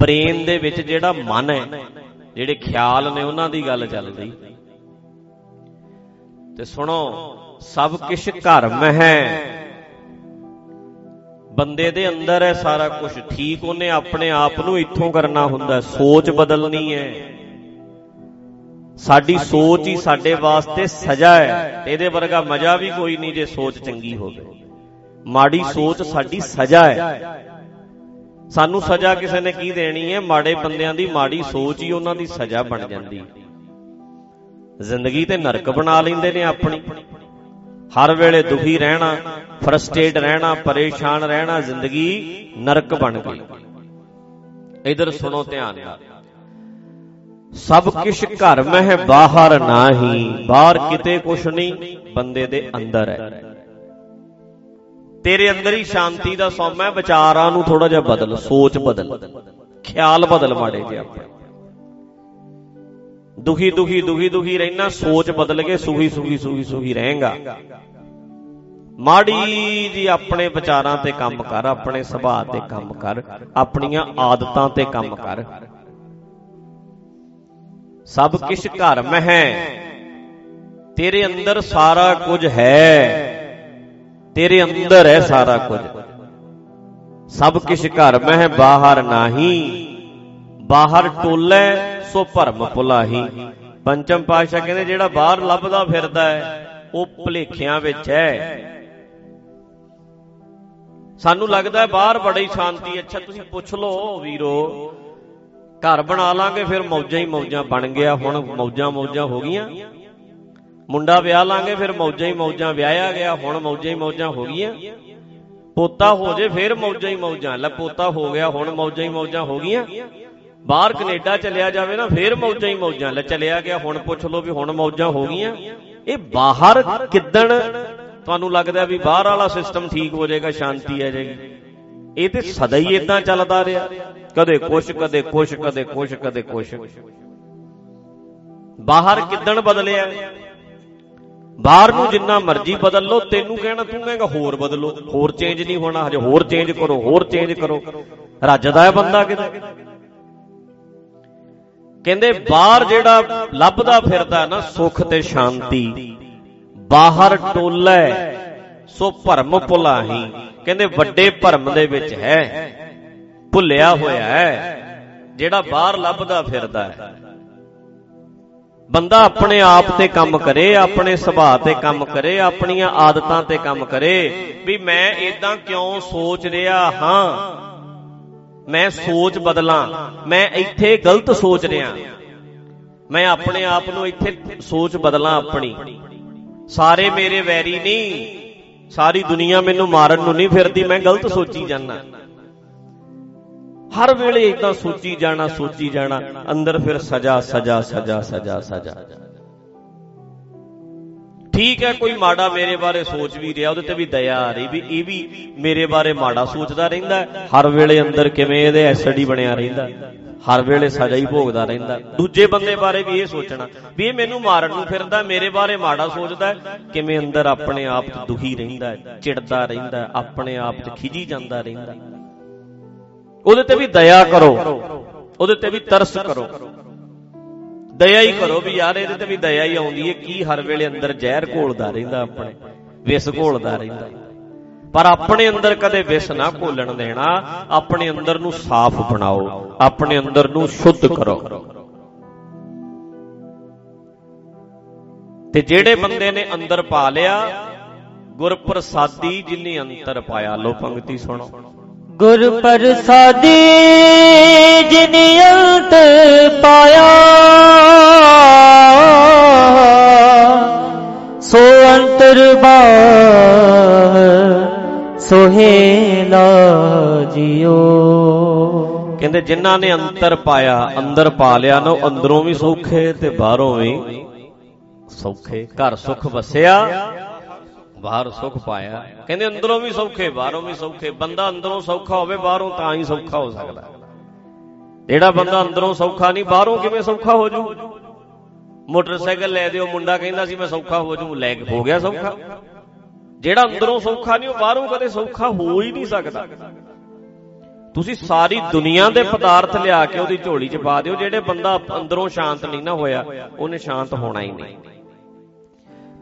ਬ੍ਰੇਨ ਦੇ ਵਿੱਚ ਜਿਹੜਾ ਮਨ ਹੈ ਜਿਹੜੇ ਖਿਆਲ ਨੇ ਉਹਨਾਂ ਦੀ ਗੱਲ ਚੱਲਦੀ। ਤੇ ਸੁਣੋ ਸਭ ਕੁਝ ਘਰ ਮਹਿ ਹੈ। ਬੰਦੇ ਦੇ ਅੰਦਰ ਹੈ ਸਾਰਾ ਕੁਝ ਠੀਕ ਉਹਨੇ ਆਪਣੇ ਆਪ ਨੂੰ ਇੱਥੋਂ ਕਰਨਾ ਹੁੰਦਾ ਸੋਚ ਬਦਲਣੀ ਹੈ। ਸਾਡੀ ਸੋਚ ਹੀ ਸਾਡੇ ਵਾਸਤੇ ਸਜ਼ਾ ਹੈ। ਤੇ ਇਹਦੇ ਵਰਗਾ ਮਜ਼ਾ ਵੀ ਕੋਈ ਨਹੀਂ ਜੇ ਸੋਚ ਚੰਗੀ ਹੋਵੇ। ਮਾੜੀ ਸੋਚ ਸਾਡੀ ਸਜ਼ਾ ਹੈ। ਸਾਨੂੰ ਸਜ਼ਾ ਕਿਸੇ ਨੇ ਕੀ ਦੇਣੀ ਹੈ? ਮਾੜੇ ਬੰਦਿਆਂ ਦੀ ਮਾੜੀ ਸੋਚ ਹੀ ਉਹਨਾਂ ਦੀ ਸਜ਼ਾ ਬਣ ਜਾਂਦੀ। ਜ਼ਿੰਦਗੀ ਤੇ ਨਰਕ ਬਣਾ ਲੈਂਦੇ ਨੇ ਆਪਣੀ। ਹਰ ਵੇਲੇ ਦੁਖੀ ਰਹਿਣਾ ਫਰਸਟ੍ਰੇਟ ਰਹਿਣਾ, ਪਰੇਸ਼ਾਨ ਰਹਿਣਾ, ਜ਼ਿੰਦਗੀ ਨਰਕ ਬਣ ਗਈ। ਇਧਰ ਸੁਣੋ ਧਿਆਨ ਨਾਲ। ਸਭ ਕਿਛ ਘਰ ਮਹਿ ਬਾਹਰ ਨਾਹੀ, ਬਾਹਰ ਕਿਤੇ ਕੁਛ ਨਹੀਂ, ਬੰਦੇ ਦੇ ਅੰਦਰ ਹੈ। ਤੇਰੇ ਅੰਦਰ ਹੀ ਸ਼ਾਂਤੀ ਦਾ ਸੌਮਾ ਹੈ ਵਿਚਾਰਾਂ ਨੂੰ ਥੋੜਾ ਜਿਹਾ ਬਦਲ, ਸੋਚ ਬਦਲ, ਖਿਆਲ ਬਦਲ ਮਾੜੇ ਜਿਹਾ ਆਪਣੇ। ਦੁਖੀ ਦੁਖੀ ਦੁਖੀ ਦੁਖੀ ਰਹਿਣਾ, ਸੋਚ ਬਦਲ ਕੇ ਸੁਖੀ ਸੁਖੀ ਸੁਖੀ ਸੁਖੀ ਰਹੇਗਾ। ਮਾੜੀ ਜੀ ਆਪਣੇ ਵਿਚਾਰਾਂ ਤੇ ਕੰਮ ਕਰ, ਆਪਣੇ ਸੁਭਾਅ ਤੇ ਕੰਮ ਕਰ, ਆਪਣੀਆਂ ਆਦਤਾਂ ਤੇ ਕੰਮ ਕਰ। ਸਭ ਕਿਛ ਘਰ ਮਹਿ ਹੈ। ਤੇਰੇ ਅੰਦਰ ਸਾਰਾ ਕੁਝ ਹੈ। ਤੇਰੇ ਅੰਦਰ ਹੈ ਸਾਰਾ ਕੁਝ। ਸਭ ਕਿਛ ਘਰ ਮਹਿ ਬਾਹਰ ਨਾਹੀ। ਬਾਹਰ ਟੋਲੇ, ਸੋ ਭਰਮ ਭੁਲਾਹੀ। ਪੰਚਮ ਪਾਤਸ਼ਾਹ ਕਹਿੰਦੇ, ਜਿਹੜਾ ਬਾਹਰ ਲੱਭਦਾ ਫਿਰਦਾ ਹੈ, ਉਹ ਭਲੇਖਿਆਂ ਵਿੱਚ ਹੈ। ਸਾਨੂੰ ਲੱਗਦਾ ਹੈ ਬਾਹਰ ਬੜੀ ਸ਼ਾਂਤੀ ਅੱਛਾ, ਤੁਸੀਂ ਪੁੱਛ ਲਓ ਵੀਰੋ, ਘਰ ਬਣਾ ਲਾਂਗੇ, ਫਿਰ ਮੌਜਾਂ ਹੀ ਮੌਜਾਂ ਬਣ ਗਿਆ। ਹੁਣ ਮੌਜਾਂ ਮੌਜਾਂ ਹੋ ਗਈਆਂ। ਮੁੰਡਾ ਵਿਆਹ ਲਾਂਗੇ, ਫਿਰ ਮੌਜਾਂ ਹੀ ਮੌਜਾਂ ਵਿਆਹਿਆ ਗਿਆ। ਹੁਣ ਮੌਜਾਂ ਹੀ ਮੌਜਾਂ ਹੋ ਗਈਆਂ। ਪੋਤਾ ਹੋ ਜੇ, ਫਿਰ ਮੌਜਾਂ ਹੀ ਮੌਜਾਂ। ਲੈ, ਪੋਤਾ ਹੋ ਗਿਆ, ਹੁਣ ਮੌਜਾਂ ਹੀ ਮੌਜਾਂ ਹੋ ਗਈਆਂ। ਬਾਹਰ ਕੈਨੇਡਾ ਚਲਿਆ ਜਾਵੇ ਨਾ, ਫੇਰ ਮੌਜਾਂ ਹੀ ਮੌਜਾਂ। ਲੈ ਚਲਿਆ ਗਿਆ, ਹੁਣ ਪੁੱਛ ਲਓ ਵੀ ਹੁਣ ਮੌਜਾਂ ਹੋ ਗਈਆਂ। ਇਹ ਬਾਹਰ ਕਿੱਦਣ ਤੁਹਾਨੂੰ ਲੱਗਦਾ ਵੀ ਬਾਹਰ ਵਾਲਾ ਸਿਸਟਮ ਠੀਕ ਹੋ ਜਾਏਗਾ, ਸ਼ਾਂਤੀ ਆ ਜਾਏਗੀ? ਇਹ ਤੇ ਸਦਾ ਹੀ ਇਦਾਂ ਚੱਲਦਾ ਰਿਹਾ। ਕਦੇ ਕੁਛ ਕਦੇ ਕੁਛ ਕਦੇ ਕੁਛ ਕਦੇ ਕੁਛ। ਬਾਹਰ ਕਿੱਦਣ ਬਦਲਿਆ? ਬਾਹਰ ਨੂੰ ਜਿੰਨਾ ਮਰਜ਼ੀ ਬਦਲ ਲੋ ਤੈਨੂੰ ਕਹਿਣਾ, ਤੂੰ ਕਹੇਗਾ, ਹੋਰ ਬਦਲੋ। ਹੋਰ ਚੇਂਜ ਨਹੀਂ ਹੋਣਾ, ਹਜੇ ਹੋਰ ਚੇਂਜ ਕਰੋ, ਹੋਰ ਚੇਂਜ ਕਰੋ। ਰੱਜਦਾ ਹੈ ਬੰਦਾ ਕਿਤੇ। ਕਹਿੰਦੇ ਬਾਹਰ ਜਿਹੜਾ ਲੱਭਦਾ ਫਿਰਦਾ ਨਾ ਸੁੱਖ ਤੇ ਸ਼ਾਂਤੀ। ਬਾਹਰ ਟੋਲੇ, ਸੋ ਭਰਮ ਭੁਲਾਹੀ। ਕਹਿੰਦੇ ਵੱਡੇ ਭਰਮ ਦੇ ਵਿੱਚ ਹੈ, ਭੁੱਲਿਆ ਹੋਇਆ ਹੈ, ਜਿਹੜਾ ਬਾਹਰ ਲੱਭਦਾ ਫਿਰਦਾ ਹੈ। ਬੰਦਾ ਆਪਣੇ ਆਪ ਤੇ ਕੰਮ ਕਰੇ, ਆਪਣੇ ਸੁਭਾਅ ਤੇ ਕੰਮ ਕਰੇ, ਆਪਣੀਆਂ ਆਦਤਾਂ ਤੇ ਕੰਮ ਕਰੇ, ਵੀ ਮੈਂ ਇਦਾਂ ਕਿਉਂ ਸੋਚ ਰਿਹਾ? ਹਾਂ। ਮੈਂ ਸੋਚ ਬਦਲਾਂ। ਮੈਂ ਇੱਥੇ ਗਲਤ ਸੋਚ ਰਿਹਾ। ਮੈਂ ਆਪਣੇ ਆਪ ਨੂੰ ਇੱਥੇ ਸੋਚ ਬਦਲਾਂ ਆਪਣੀ। ਸਾਰੇ ਮੇਰੇ ਵੈਰੀ ਨਹੀਂ। ਸਾਰੀ ਦੁਨੀਆ ਮੈਨੂੰ ਮਾਰਨ ਨੂੰ ਨਹੀਂ ਫਿਰਦੀ। ਮੈਂ ਗਲਤ ਸੋਚੀ ਜਾਂਦਾ। ਹਰ ਵੇਲੇ ਇਦਾਂ ਸੋਚੀ ਜਾਣਾ ਸੋਚੀ ਜਾਣਾ। ਅੰਦਰ ਫਿਰ ਸਜ਼ਾ ਸਜ਼ਾ ਸਜ਼ਾ ਸਜ਼ਾ ਸਜ਼ਾ। ਠੀਕ ਹੈ, ਕੋਈ ਮਾੜਾ ਮੇਰੇ ਬਾਰੇ ਸੋਚ ਵੀ ਰਿਹਾ, ਉਹਦੇ ਤੇ ਵੀ ਦਇਆ ਆ ਰਹੀ, ਵੀ ਇਹ ਵੀ ਮੇਰੇ ਬਾਰੇ ਮਾੜਾ ਸੋਚਦਾ ਰਹਿੰਦਾ ਹਰ ਵੇਲੇ ਅੰਦਰ ਕਿਵੇਂ ਇਹਦੇ ਐਸਡੀ ਬਣਿਆ ਰਹਿੰਦਾ ਹਰ ਵੇਲੇ ਸਜ਼ਾ ਹੀ ਭੋਗਦਾ ਰਹਿੰਦਾ ਦੂਜੇ ਬੰਦੇ ਬਾਰੇ ਵੀ ਇਹ ਸੋਚਣਾ, ਵੀ ਇਹ ਮੈਨੂੰ ਮਾਰਨ ਨੂੰ ਫਿਰਦਾ ਮੇਰੇ ਬਾਰੇ ਮਾੜਾ ਸੋਚਦਾ ਕਿਵੇਂ ਅੰਦਰ ਆਪਣੇ ਆਪ 'ਚ ਦੁਖੀ ਰਹਿੰਦਾ ਚਿੜਦਾ ਰਹਿੰਦਾ ਆਪਣੇ ਆਪ 'ਚ ਖਿਜੀ ਜਾਂਦਾ ਰਹਿੰਦਾ ਉਹਦੇ ਤੇ ਵੀ ਦਇਆ ਕਰੋ, ਉਹਦੇ ਤੇ ਵੀ ਤਰਸ ਕਰੋ। ਦਇਆ ਹੀ ਕਰੋ ਵੀ ਯਾਰ, ਇਹਦੇ ਤੇ ਵੀ ਦਇਆ ਹੀ ਆਉਂਦੀ ਹੈ। ਕੀ ਹਰ ਵੇਲੇ ਅੰਦਰ ਜ਼ਹਿਰ ਘੋਲਦਾ ਰਹਿੰਦਾ ਆਪਣੇ? ਵਿਸ ਘੋਲਦਾ ਰਹਿੰਦਾ। ਪਰ ਆਪਣੇ ਅੰਦਰ ਕਦੇ ਵਿਸ ਨਾ ਘੋਲਣ ਦੇਣਾ। ਆਪਣੇ ਅੰਦਰ ਨੂੰ ਸਾਫ਼ ਬਣਾਓ। ਆਪਣੇ ਅੰਦਰ ਨੂੰ ਸ਼ੁੱਧ ਕਰੋ। ਤੇ ਜਿਹੜੇ ਬੰਦੇ ਨੇ ਅੰਦਰ ਪਾ ਲਿਆ ਗੁਰ ਪ੍ਰਸਾਦੀ ਜਿਨੀ ਅੰਤਰ ਪਾਇਆ। ਲੋ ਪੰਕਤੀ ਸੁਣੋ। ਗੁਰ ਪ੍ਰਸਾਦੀ ਜਿਨ ਅੰਤ ਪਾਇਆ, ਸੋ ਅੰਤਰ ਬਾਹ ਸੋਹੇਲਾ ਜਿਓ। ਕਹਿੰਦੇ ਜਿਨ੍ਹਾਂ ਨੇ ਅੰਤਰ ਪਾਇਆ, ਅੰਦਰ ਪਾ ਲਿਆ ਨਾ ਅੰਦਰੋਂ ਵੀ ਸੌਖੇ ਤੇ ਬਾਹਰੋਂ ਵੀ ਸੌਖੇ। ਘਰ ਸੁਖ ਵਸਿਆ। ਬਾਹਰ ਸੁਖ ਪਾਇਆ। ਕਹਿੰਦੇ ਅੰਦਰੋਂ ਵੀ ਸੌਖੇ, ਬਾਹਰੋਂ ਵੀ ਸੌਖੇ। ਬੰਦਾ ਅੰਦਰੋਂ ਸੌਖਾ ਹੋਵੇ, ਬਾਹਰੋਂ ਤਾਂ ਹੀ ਸੌਖਾ ਹੋ ਸਕਦਾ। ਜਿਹੜਾ ਬੰਦਾ ਅੰਦਰੋਂ ਸੌਖਾ ਨਹੀਂ, ਬਾਹਰੋਂ ਕਿਵੇਂ ਸੌਖਾ ਹੋ ਜੂ? ਮੋਟਰਸਾਈਕਲ ਲੈ ਦਿਓ, ਮੁੰਡਾ ਕਹਿੰਦਾ ਸੀ, ਮੈਂ ਸੌਖਾ ਹੋ ਜੂ। ਲੈ ਕੇ ਹੋ ਗਿਆ ਸੌਖਾ। ਜਿਹੜਾ ਅੰਦਰੋਂ ਸੌਖਾ ਨਹੀਂ, ਉਹ ਬਾਹਰੋਂ ਕਦੇ ਸੌਖਾ ਹੋ ਹੀ ਨਹੀਂ ਸਕਦਾ। ਤੁਸੀਂ ਸਾਰੀ ਦੁਨੀਆ ਦੇ ਪਦਾਰਥ ਲਿਆ ਕੇ ਉਹਦੀ ਝੋਲੀ 'ਚ ਪਾ ਦਿਓ, ਜਿਹੜੇ ਬੰਦਾ ਅੰਦਰੋਂ ਸ਼ਾਂਤ ਨਹੀਂ ਨਾ ਹੋਇਆ, ਉਹਨੇ ਸ਼ਾਂਤ ਹੋਣਾ ਹੀ ਨਹੀਂ।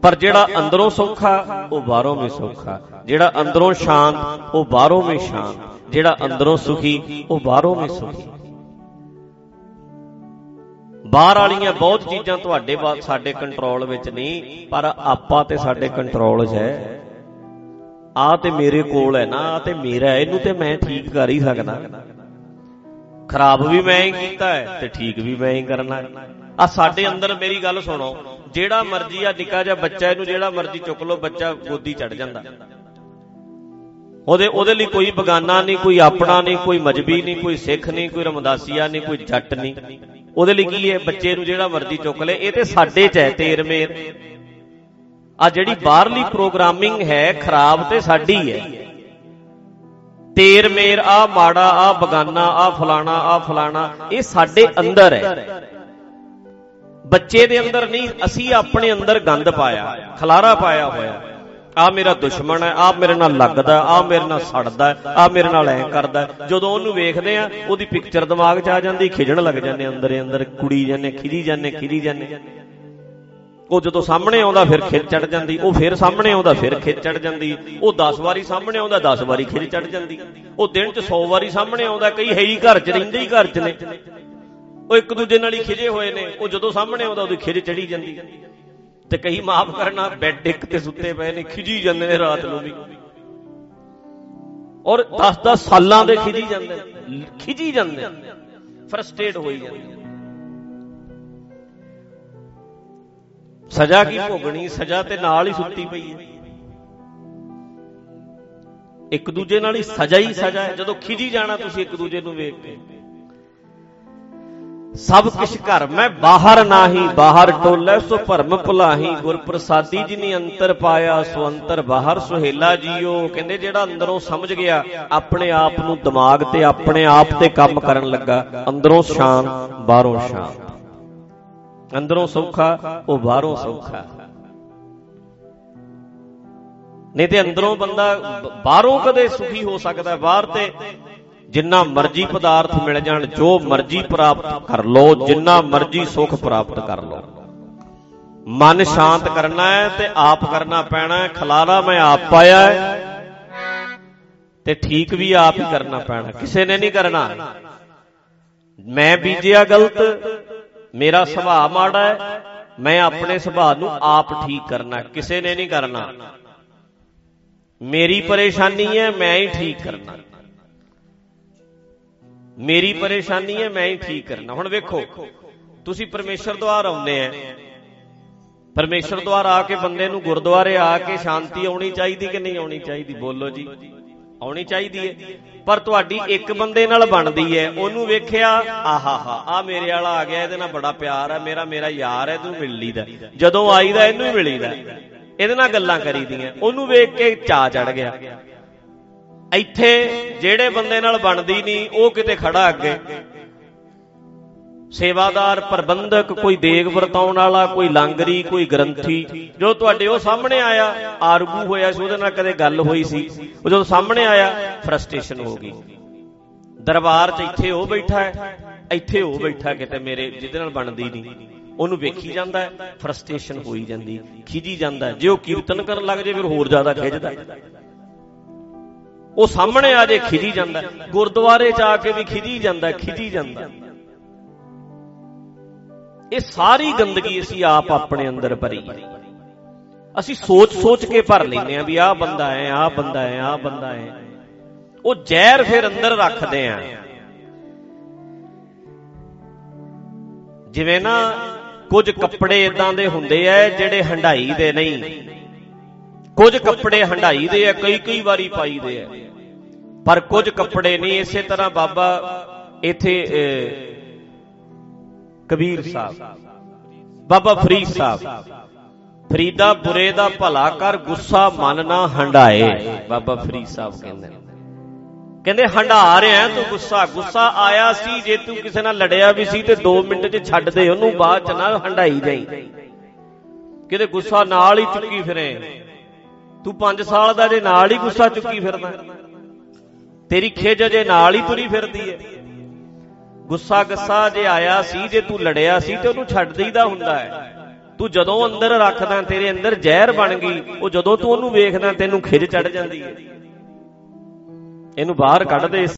ਪਰ ਜਿਹੜਾ ਅੰਦਰੋਂ ਸੌਖਾ, ਉਹ ਬਾਹਰੋਂ ਵੀ ਸੌਖਾ। ਜਿਹੜਾ ਅੰਦਰੋਂ ਸ਼ਾਂਤ, ਉਹ ਬਾਹਰੋਂ ਵੀ ਸ਼ਾਂਤ। ਜਿਹੜਾ ਅੰਦਰੋਂ ਸੁਖੀ, ਉਹ ਬਾਹਰੋਂ ਵੀ ਸੁਖੀ। ਬਾਹਰ ਵਾਲੀਆਂ ਬਹੁਤ ਚੀਜ਼ਾਂ ਤੁਹਾਡੇ ਸਾਡੇ ਕੰਟਰੋਲ ਵਿੱਚ ਨਹੀਂ, ਪਰ ਆਪਾਂ ਤੇ ਸਾਡੇ ਕੰਟਰੋਲ 'ਚ ਹੈ। ਆ ਤੇ ਮੇਰੇ ਕੋਲ ਹੈ ਨਾ, ਆ ਤੇ ਮੇਰਾ ਇਹਨੂੰ ਤੇ ਮੈਂ ਠੀਕ ਕਰ ਹੀ ਸਕਦਾ। ਖਰਾਬ ਵੀ ਮੈਂ ਹੀ ਕੀਤਾ ਹੈ, ਤੇ ਠੀਕ ਵੀ ਮੈਂ ਹੀ ਕਰਨਾ ਆ ਸਾਡੇ ਅੰਦਰ ਮੇਰੀ ਗੱਲ ਸੁਣੋ। ਜਿਹੜਾ ਮਰਜ਼ੀ ਆ ਨਿੱਕਾ ਜਿਹਾ ਬੱਚਾ, ਇਹਨੂੰ ਜਿਹੜਾ ਮਰਜ਼ੀ ਚੁੱਕ ਲਓ, ਬੱਚਾ ਗੋਦੀ ਚੜ ਜਾਂਦਾ। ਉਹਦੇ ਉਹਦੇ ਲਈ ਕੋਈ ਬਗਾਨਾ ਨਹੀਂ, ਕੋਈ ਆਪਣਾ ਨਹੀਂ, ਕੋਈ ਮਜਬੀ ਨਹੀਂ, ਕੋਈ ਸਿੱਖ ਨਹੀਂ, ਕੋਈ ਰਮਦਾਸੀਆ ਨਹੀਂ, ਕੋਈ ਜੱਟ ਨਹੀਂ। ਉਹਦੇ ਲਈ ਕੀ ਹੈ? ਬੱਚੇ ਨੂੰ ਜਿਹੜਾ ਮਰਜ਼ੀ ਚੁੱਕ ਲੈ। ਇਹ ਤੇ ਸਾਡੇ ਚ ਹੈ, ਤੇਰ ਮੇਰ। ਆ ਜਿਹੜੀ ਬਾਹਰਲੀ ਪ੍ਰੋਗਰਾਮਿੰਗ ਹੈ, ਖਰਾਬ ਤੇ ਸਾਡੀ ਹੈ। ਤੇਰ ਮੇਰ, ਆ ਮਾੜਾ, ਆ ਬਗਾਨਾ, ਆ ਫਲਾਣਾ ਆ ਫਲਾਣਾ, ਇਹ ਸਾਡੇ ਅੰਦਰ ਹੈ। ਬੱਚੇ ਦੇ ਅੰਦਰ ਨਹੀਂ, ਅਸੀਂ ਆਪਣੇ ਅੰਦਰ ਗੰਦ ਪਾਇਆ, ਖਲਾਰਾ ਪਾਇਆ ਹੋਇਆ। ਆ ਮੇਰਾ ਦੁਸ਼ਮਣ ਹੈ, ਆ ਮੇਰੇ ਨਾਲ ਲੱਗਦਾ ਆ ਮੇਰੇ ਨਾਲ ਸੜਦਾ ਆ ਮੇਰੇ ਨਾਲ ਐ ਕਰਦਾ ਜਦੋਂ ਉਹਨੂੰ ਵੇਖਦੇ ਆ ਉਹਦੀ ਪਿਕਚਰ ਦਿਮਾਗ 'ਚ ਆ ਜਾਂਦੀ, ਖਿਜਣ ਲੱਗ ਜਾਂਦੇ ਅੰਦਰ ਅੰਦਰ, ਕੁੜੀ ਜਾਂਦੇ ਖਿਜੀ ਜਾਂਦੇ ਖਿਜੀ ਜਾਂਦੇ। ਉਹ ਜਦੋਂ ਸਾਹਮਣੇ ਆਉਂਦਾ, ਫਿਰ ਖਿੱਚ ਚੜ ਜਾਂਦੀ, ਉਹ ਫਿਰ ਸਾਹਮਣੇ ਆਉਂਦਾ, ਫਿਰ ਖਿੱਚ ਚੜ ਜਾਂਦੀ। ਉਹ 10 ਵਾਰੀ ਸਾਹਮਣੇ ਆਉਂਦਾ 10 ਵਾਰੀ ਖਿੱਚ ਚੜ ਜਾਂਦੀ। ਉਹ ਦਿਨ 'ਚ 100 ਵਾਰੀ ਸਾਹਮਣੇ ਆਉਂਦਾ, ਕਈ ਹੈ ਹੀ ਘਰ 'ਚ, ਰਹਿੰਦੇ ਹੀ ਘਰ 'ਚ ਨੇ। ਉਹ ਇੱਕ ਦੂਜੇ ਨਾਲ ਹੀ ਖਿਜੇ ਹੋਏ ਨੇ। ਉਹ ਜਦੋਂ ਸਾਹਮਣੇ ਆਉਂਦਾ, ਉਹਦੀ ਖਿਜ ਚੜੀ ਜਾਂਦੀ। ਤੇ ਕਈ ਮਾਫ ਕਰਨਾ, ਬੈੱਡ ਇੱਕ ਤੇ ਸੁੱਤੇ ਪਏ ਨੇ, ਖਿਜੀ ਜਾਂਦੇ ਨੇ ਰਾਤ ਨੂੰ ਵੀ। ਔਰ 10-10 ਸਾਲਾਂ ਦੇ ਖਿਜੀ ਜਾਂਦੇ ਖਿਜੀ ਜਾਂਦੇ ਫਰਸਟ੍ਰੇਟ ਹੋਈ ਜਾਂਦੇ ਸਜ਼ਾ ਕੀ ਭੋਗਣੀ? ਸਜ਼ਾ ਤੇ ਨਾਲ ਹੀ ਸੁੱਤੀ ਪਈ ਹੈ। ਇੱਕ ਦੂਜੇ ਨਾਲ ਹੀ ਸਜ਼ਾ ਹੀ ਸਜ਼ਾ ਹੈ। ਜਦੋਂ ਖਿਜੀ ਜਾਣਾ ਤੁਸੀਂ ਇੱਕ ਦੂਜੇ ਨੂੰ ਵੇਖ ਕੇ। ਸਭ ਕਿਛ ਘਰ ਮੈਂ ਬਾਹਰ ਨਾਹੀ, ਬਾਹਰ ਟੋਲੇ, ਸੋ ਭਰਮ ਭੁਲਾਹੀ ਗੁਰ ਪ੍ਰਸਾਦੀ ਜਿਨੀ ਅੰਤਰ ਪਾਇਆ, ਸੋ ਅੰਤਰ ਬਾਹਰ ਸੁਹੇਲਾ ਜੀਓ ਕਹਿੰਦੇ ਜਿਹੜਾ ਅੰਦਰੋਂ ਸਮਝ ਗਿਆ, ਆਪਣੇ ਆਪ ਨੂੰ ਦਿਮਾਗ ਤੇ ਆਪਣੇ ਆਪ ਤੇ ਕੰਮ ਕਰਨ ਲੱਗਾ, ਅੰਦਰੋਂ ਸ਼ਾਂਤ, ਬਾਹਰੋਂ ਸ਼ਾਂਤ ਅੰਦਰੋਂ ਸੌਖਾ, ਉਹ ਬਾਹਰੋਂ ਸੌਖਾ ਨਹੀਂ ਤੇ ਅੰਦਰੋਂ ਬੰਦਾ ਬ- ਬਾਹਰੋਂ ਕਦੇ ਸੁਖੀ ਹੋ ਸਕਦਾ ਹੈ। ਬਾਹਰ ਤੇ ਜਿੰਨਾ ਮਰਜ਼ੀ ਪਦਾਰਥ ਮਿਲ ਜਾਣ, ਜੋ ਮਰਜ਼ੀ ਪ੍ਰਾਪਤ ਕਰ ਲੋ ਜਿੰਨਾ ਮਰਜ਼ੀ ਸੁਖ ਪ੍ਰਾਪਤ ਕਰ ਲੋ ਮਨ ਸ਼ਾਂਤ ਕਰਨਾ ਹੈ ਤੇ ਆਪ ਕਰਨਾ ਪੈਣਾ ਹੈ। ਖਲਾਰਾ ਮੈਂ ਆਪ ਪਾਇਆ ਹੈ ਤੇ ਠੀਕ ਵੀ ਆਪ ਹੀ ਕਰਨਾ ਪੈਣਾ। ਕਿਸੇ ਨੇ ਨਹੀਂ ਕਰਨਾ। ਮੈਂ ਬੀਜਿਆ ਗਲਤ, ਮੇਰਾ ਸੁਭਾਅ ਮਾੜਾ ਹੈ, ਮੈਂ ਆਪਣੇ ਸੁਭਾਅ ਨੂੰ ਆਪ ਠੀਕ ਕਰਨਾ ਕਿਸੇ ਨੇ ਨਹੀਂ ਕਰਨਾ। ਮੇਰੀ ਪਰੇਸ਼ਾਨੀ ਹੈ, ਮੈਂ ਹੀ ਠੀਕ ਕਰਨਾ। ਮੇਰੀ ਪਰੇਸ਼ਾਨੀ ਹੈ, ਮੈਂ ਹੀ ਠੀਕ ਕਰਨਾ। ਹੁਣ ਵੇਖੋ, ਤੁਸੀਂ ਪਰਮੇਸ਼ਰ ਦੁਆਰ ਆਉਂਦੇ ਆ ਪਰਮੇਸ਼ਰ ਦੁਆਰ ਆ ਕੇ ਬੰਦੇ ਨੂੰ ਗੁਰਦੁਆਰੇ ਆ ਕੇ ਸ਼ਾਂਤੀ ਆਉਣੀ ਚਾਹੀਦੀ ਕਿ ਨਹੀਂ ਆਉਣੀ ਚਾਹੀਦੀ? ਬੋਲੋ ਜੀ। ਆਉਣੀ ਚਾਹੀਦੀ ਹੈ ਪਰ ਤੁਹਾਡੀ ਇੱਕ ਬੰਦੇ ਨਾਲ ਬਣਦੀ ਹੈ ਉਹਨੂੰ ਵੇਖਿਆ ਆਹਾਹਾ ਆ ਮੇਰੇ ਵਾਲਾ ਆ ਗਿਆ, ਇਹਦੇ ਨਾਲ ਬੜਾ ਪਿਆਰ ਹੈ ਮੇਰਾ ਮੇਰਾ ਯਾਰ ਹੈ ਤੂੰ ਮਿਲ ਲੀਦਾ ਜਦੋਂ ਆਈਦਾ, ਇਹਨੂੰ ਹੀ ਮਿਲੀਦਾ। ਇਹਦੇ ਨਾਲ ਗੱਲਾਂ ਕਰੀਦੀਆਂ। ਉਹਨੂੰ ਵੇਖ ਕੇ ਚਾ ਚੜ ਗਿਆ। ਇੱਥੇ ਜਿਹੜੇ ਬੰਦੇ ਨਾਲ ਬਣਦੀ ਨਹੀਂ, ਉਹ ਕਿਤੇ ਖੜਾ ਅੱਗੇ ਸੇਵਾਦਾਰ, ਪ੍ਰਬੰਧਕ, ਕੋਈ ਦੇਗ ਵਰਤਾਉਣ ਵਾਲਾ, ਕੋਈ ਲਾਂਗਰੀ, ਕੋਈ ਗ੍ਰੰਥੀ ਜੋ ਤੁਹਾਡੇ ਉਹ ਸਾਹਮਣੇ ਆਇਆ, ਆਰਗੂ ਹੋਇਆ ਸੀ, ਉਹਦੇ ਨਾਲ ਕਦੇ ਗੱਲ ਹੋਈ ਸੀ ਉਹ ਜਦੋਂ ਸਾਹਮਣੇ ਆਇਆ ਫਰਸਟ੍ਰੇਸ਼ਨ ਹੋ ਗਈ ਦਰਬਾਰ 'ਚ ਇੱਥੇ ਉਹ ਬੈਠਾ ਹੈ, ਇੱਥੇ ਉਹ ਬੈਠਾ ਕਿਤੇ ਮੇਰੇ, ਜਿਹਦੇ ਨਾਲ ਬਣਦੀ ਨਹੀਂ ਉਹਨੂੰ ਵੇਖੀ ਜਾਂਦਾ ਹੈ ਫਰਸਟ੍ਰੇਸ਼ਨ ਹੋਈ ਜਾਂਦੀ, ਖਿਜੀ ਜਾਂਦਾ ਹੈ। ਜੇ ਉਹ ਕੀਰਤਨ ਕਰਨ ਲੱਗ ਜੇ ਫਿਰ ਹੋਰ ਜ਼ਿਆਦਾ ਖਿੱਚਦਾ ਹੈ। ਉਹ ਸਾਹਮਣੇ ਆ ਜੇ ਖਿਜੀ ਜਾਂਦਾ ਹੈ। ਗੁਰਦੁਆਰੇ 'ਚ ਆ ਕੇ ਵੀ ਖਿਜੀ ਜਾਂਦਾ ਹੈ, ਖਿਜੀ ਜਾਂਦਾ ਹੈ। ਇਹ ਸਾਰੀ ਗੰਦਗੀ ਅਸੀਂ ਆਪ ਆਪਣੇ ਅੰਦਰ ਭਰੀ ਹੈ ਅਸੀਂ ਸੋਚ ਸੋਚ ਕੇ ਭਰ ਲੈਂਦੇ ਆ ਵੀ ਆਹ ਬੰਦਾ ਹੈ ਆਹ ਬੰਦਾ ਹੈ ਆਹ ਬੰਦਾ ਹੈ ਉਹ ਜ਼ਹਿਰ ਫਿਰ ਅੰਦਰ ਰੱਖਦੇ ਆ ਜਿਵੇਂ ਨਾ ਕੁਝ ਕੱਪੜੇ ਇਦਾਂ ਦੇ ਹੁੰਦੇ ਆ ਜਿਹੜੇ ਹੰਡਾਈ ਦੇ ਨਹੀਂ ਕੁਝ ਕੱਪੜੇ ਹੰਡਾਈ ਦੇ ਆ ਕਈ ਕਈ ਵਾਰੀ ਪਾਈਦੇ ਆ। ਪਰ ਕੁਝ ਕੱਪੜੇ ਨਹੀਂ ਇਸੇ ਤਰ੍ਹਾਂ ਬਾਬਾ ਇੱਥੇ ਅਹ, ਕਬੀਰ ਸਾਹਿਬ। ਬਾਬਾ ਫਰੀਦ ਸਾਹਿਬ ਫਰੀਦਾ ਬੁਰੇ ਦਾ ਭਲਾ ਕਰ ਗੁੱਸਾ ਮਨ ਨਾ ਹੰਡਾਏ ਬਾਬਾ ਫਰੀਦ ਸਾਹਿਬ ਕਹਿੰਦੇ ਨੇ। ਕਹਿੰਦੇ ਹੰਡਾ ਰਿਹਾ ਤੂੰ ਗੁੱਸਾ। ਗੁੱਸਾ ਆਇਆ ਸੀ ਜੇ ਤੂੰ ਕਿਸੇ ਨਾਲ ਲੜਿਆ ਵੀ ਸੀ ਤੇ 2 ਮਿੰਟ 'ਚ ਛੱਡ ਦੇ ਉਹਨੂੰ ਬਾਅਦ 'ਚ ਨਾ ਹੰਡਾਈ ਜਾਈ। ਕਿਤੇ ਗੁੱਸਾ ਨਾਲ ਹੀ ਚੁੱਕੀ ਫਿਰੇ। ਤੂੰ 5 ਸਾਲ ਦਾ ਜੇ ਨਾਲ ਹੀ ਗੁੱਸਾ ਚੁੱਕੀ ਫਿਰਦਾ। ਤੇਰੀ ਖਿਜ ਜੇ ਨਾਲ ਹੀ ਤੁਰੀ ਫਿਰਦੀ ਹੈ ਗੁੱਸਾ ਗੱਸਾ ਜੇ ਆਇਆ ਸੀ, ਜੇ ਤੂੰ ਲੜਿਆ ਸੀ ਤੇ ਉਹਨੂੰ ਛੱਡ ਦੇਈਦਾ ਹੁੰਦਾ ਹੈ ਤੂੰ ਜਦੋਂ ਅੰਦਰ ਰੱਖਦਾ, ਤੇਰੇ ਅੰਦਰ ਜ਼ਹਿਰ ਬਣ ਗਈ, ਉਹ ਜਦੋਂ ਤੂੰ ਉਹਨੂੰ ਵੇਖਦਾ, ਤੈਨੂੰ ਖਿਜ ਚੜ ਜਾਂਦੀ ਹੈ ਇਹਨੂੰ ਬਾਹਰ ਕੱਢ ਦੇ